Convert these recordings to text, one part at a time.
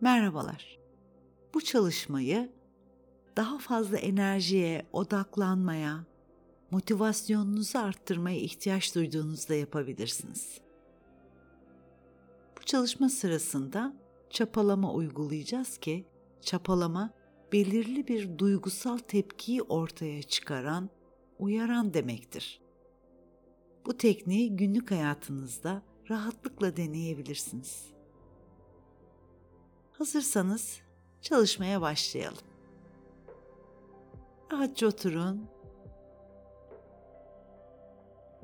Merhabalar. Bu çalışmayı daha fazla enerjiye, odaklanmaya, motivasyonunuzu arttırmaya ihtiyaç duyduğunuzda yapabilirsiniz. Bu çalışma sırasında çapalama uygulayacağız ki çapalama belirli bir duygusal tepkiyi ortaya çıkaran, uyaran demektir. Bu tekniği günlük hayatınızda rahatlıkla deneyebilirsiniz. Hazırsanız çalışmaya başlayalım. Rahatça oturun.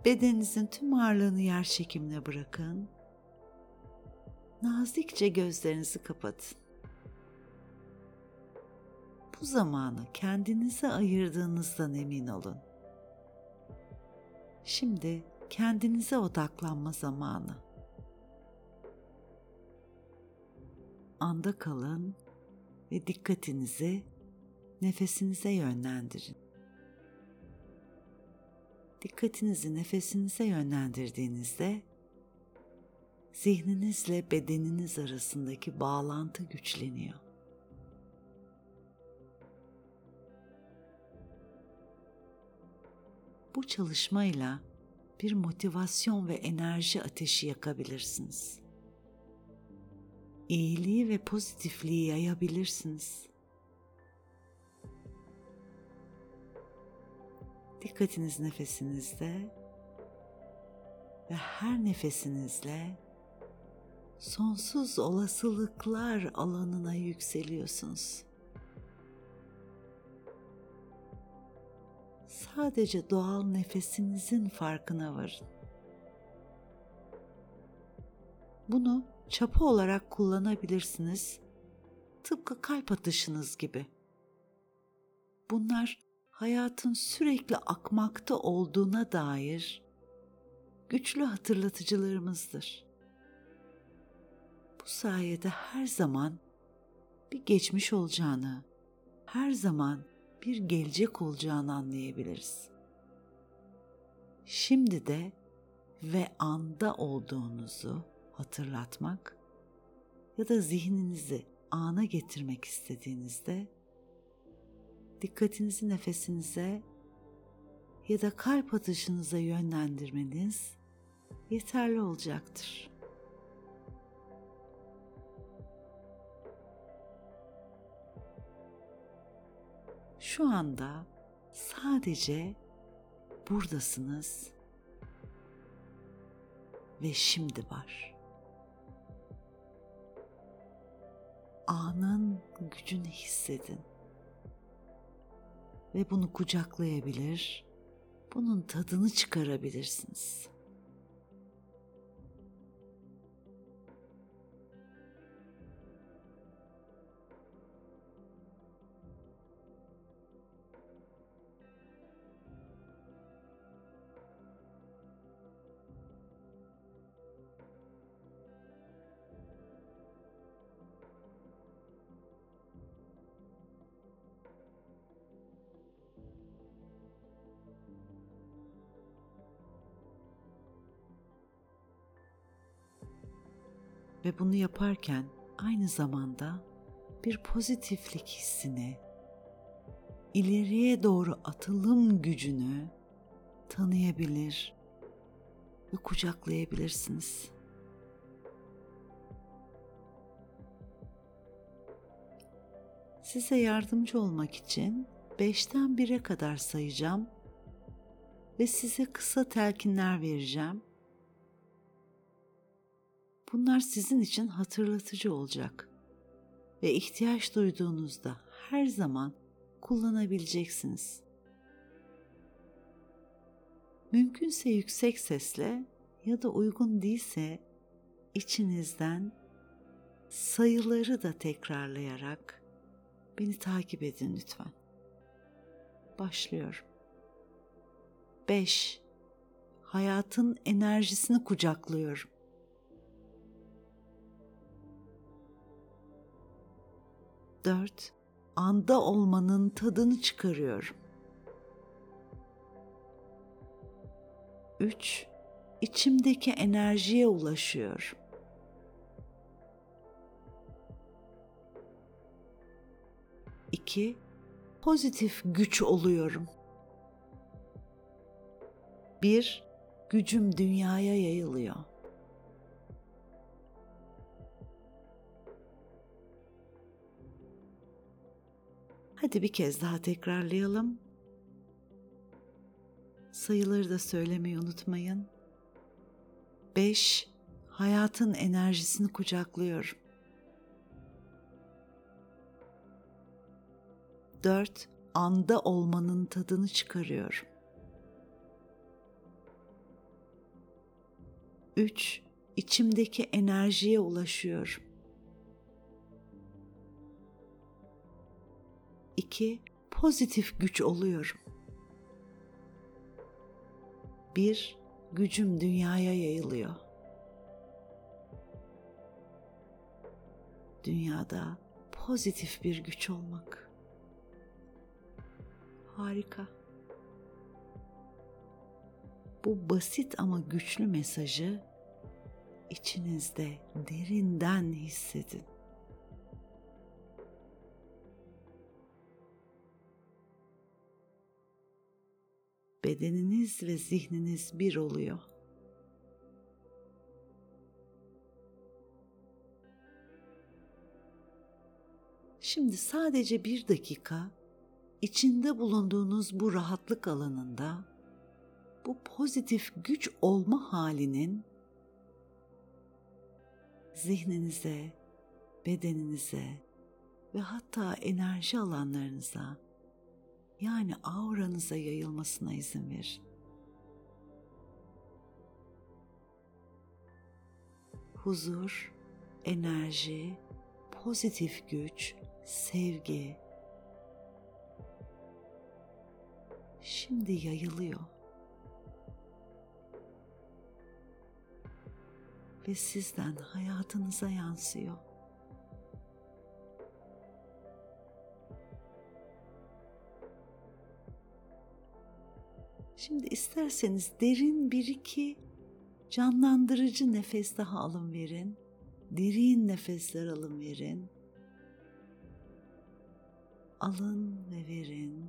Bedeninizin tüm ağırlığını yer çekimine bırakın. Nazikçe gözlerinizi kapatın. Bu zamanı kendinize ayırdığınızdan emin olun. Şimdi kendinize odaklanma zamanı. Anda kalın ve dikkatinizi nefesinize yönlendirin. Dikkatinizi nefesinize yönlendirdiğinizde zihninizle bedeniniz arasındaki bağlantı güçleniyor. Bu çalışmayla bir motivasyon ve enerji ateşi yakabilirsiniz. İyiliği ve pozitifliği yayabilirsiniz. Dikkatiniz nefesinizde ve her nefesinizle sonsuz olasılıklar alanına yükseliyorsunuz. Sadece doğal nefesinizin farkına varın. Bunu çapa olarak kullanabilirsiniz. Tıpkı kalp atışınız gibi. Bunlar hayatın sürekli akmakta olduğuna dair güçlü hatırlatıcılarımızdır. Bu sayede her zaman bir geçmiş olacağını, her zaman bir gelecek olacağını anlayabiliriz. Şimdi de ve anda olduğunuzu hatırlatmak ya da zihninizi ana getirmek istediğinizde dikkatinizi nefesinize ya da kalp atışınıza yönlendirmeniz yeterli olacaktır. Şu anda sadece buradasınız ve şimdi var. Anın gücünü hissedin ve bunu kucaklayabilir, bunun tadını çıkarabilirsiniz. Ve bunu yaparken aynı zamanda bir pozitiflik hissini, ileriye doğru atılım gücünü tanıyabilir ve kucaklayabilirsiniz. Size yardımcı olmak için 5'ten 1'e kadar sayacağım ve size kısa telkinler vereceğim Bunlar sizin için hatırlatıcı olacak ve ihtiyaç duyduğunuzda her zaman kullanabileceksiniz. Mümkünse yüksek sesle ya da uygun değilse içinizden sayıları da tekrarlayarak beni takip edin lütfen. Başlıyorum. 5. Hayatın enerjisini kucaklıyorum. 4. Anda olmanın tadını çıkarıyorum. 3. İçimdeki enerjiye ulaşıyorum. 2. Pozitif güç oluyorum. 1. Gücüm dünyaya yayılıyor. Hadi bir kez daha tekrarlayalım. Sayıları da söylemeyi unutmayın. 5. Hayatın enerjisini kucaklıyorum. 4. Anda olmanın tadını çıkarıyorum. 3. İçimdeki enerjiye ulaşıyorum. 2. Pozitif güç oluyorum. 1. Gücüm dünyaya yayılıyor. Dünyada pozitif bir güç olmak. Harika. Bu basit ama güçlü mesajı içinizde derinden hissedin. Bedeniniz ve zihniniz bir oluyor. Şimdi sadece bir dakika içinde bulunduğunuz bu rahatlık alanında bu pozitif güç olma halinin zihninize, bedeninize ve hatta enerji alanlarınıza yani auranıza yayılmasına izin verin. Huzur, enerji, pozitif güç, sevgi şimdi yayılıyor. Ve sizden hayatınıza yansıyor. Şimdi isterseniz derin bir iki canlandırıcı nefes daha alın verin. Derin nefesler alın verin. Alın ve verin.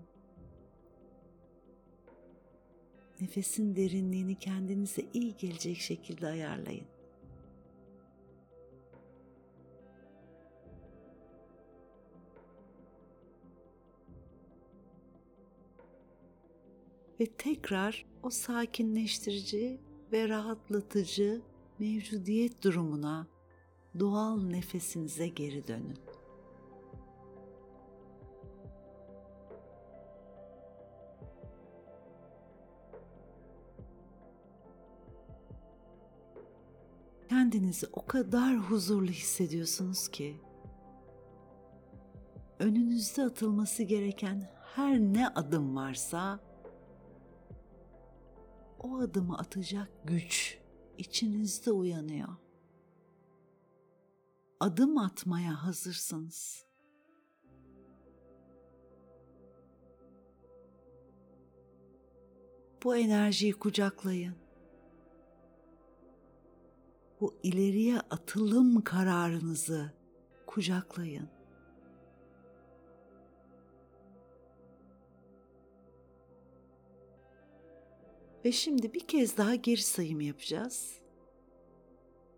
Nefesin derinliğini kendinize iyi gelecek şekilde ayarlayın. Ve tekrar o sakinleştirici ve rahatlatıcı mevcudiyet durumuna, doğal nefesinize geri dönün. Kendinizi o kadar huzurlu hissediyorsunuz ki önünüzde atılması gereken her ne adım varsa o adımı atacak güç içinizde uyanıyor. Adım atmaya hazırsınız. Bu enerjiyi kucaklayın. Bu ileriye atılım kararınızı kucaklayın. Ve şimdi bir kez daha geri sayım yapacağız.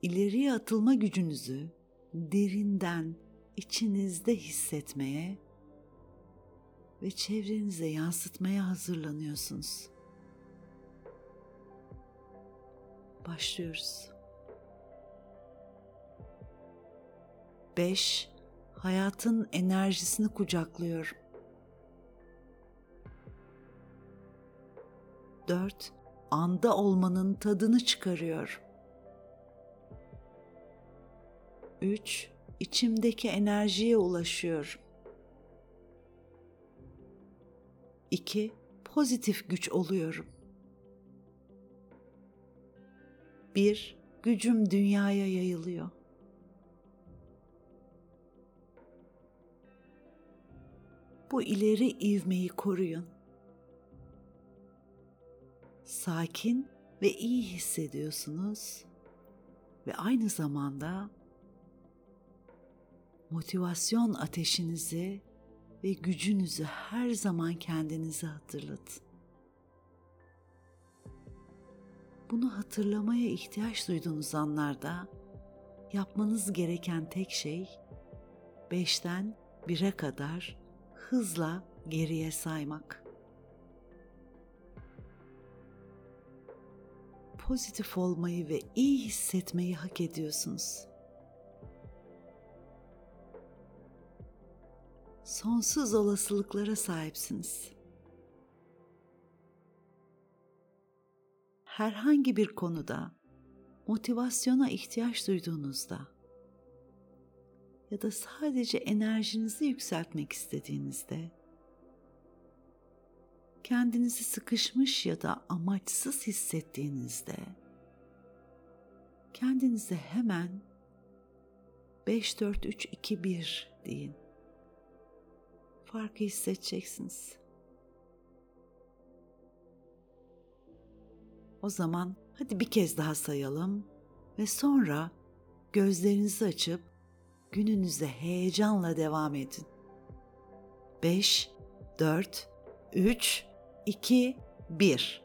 İleriye atılma gücünüzü derinden içinizde hissetmeye ve çevrenize yansıtmaya hazırlanıyorsunuz. Başlıyoruz. 5. Hayatın enerjisini kucaklıyorum. 4. Anda olmanın tadını çıkarıyor. 3. İçimdeki enerjiye ulaşıyor. 2. Pozitif güç oluyorum. 1. Gücüm dünyaya yayılıyor. Bu ileri ivmeyi koruyun sakin ve iyi hissediyorsunuz ve aynı zamanda motivasyon ateşinizi ve gücünüzü her zaman kendinize hatırlatın. Bunu hatırlamaya ihtiyaç duyduğunuz anlarda yapmanız gereken tek şey beşten bire kadar hızla geriye saymak. Pozitif olmayı ve iyi hissetmeyi hak ediyorsunuz. Sonsuz olasılıklara sahipsiniz. Herhangi bir konuda motivasyona ihtiyaç duyduğunuzda ya da sadece enerjinizi yükseltmek istediğinizde kendinizi sıkışmış ya da amaçsız hissettiğinizde kendinize hemen 5 4 3 2 1 deyin. Farkı hissedeceksiniz. O zaman hadi bir kez daha sayalım ve sonra gözlerinizi açıp gününüze heyecanla devam edin. 5 4 3 2 1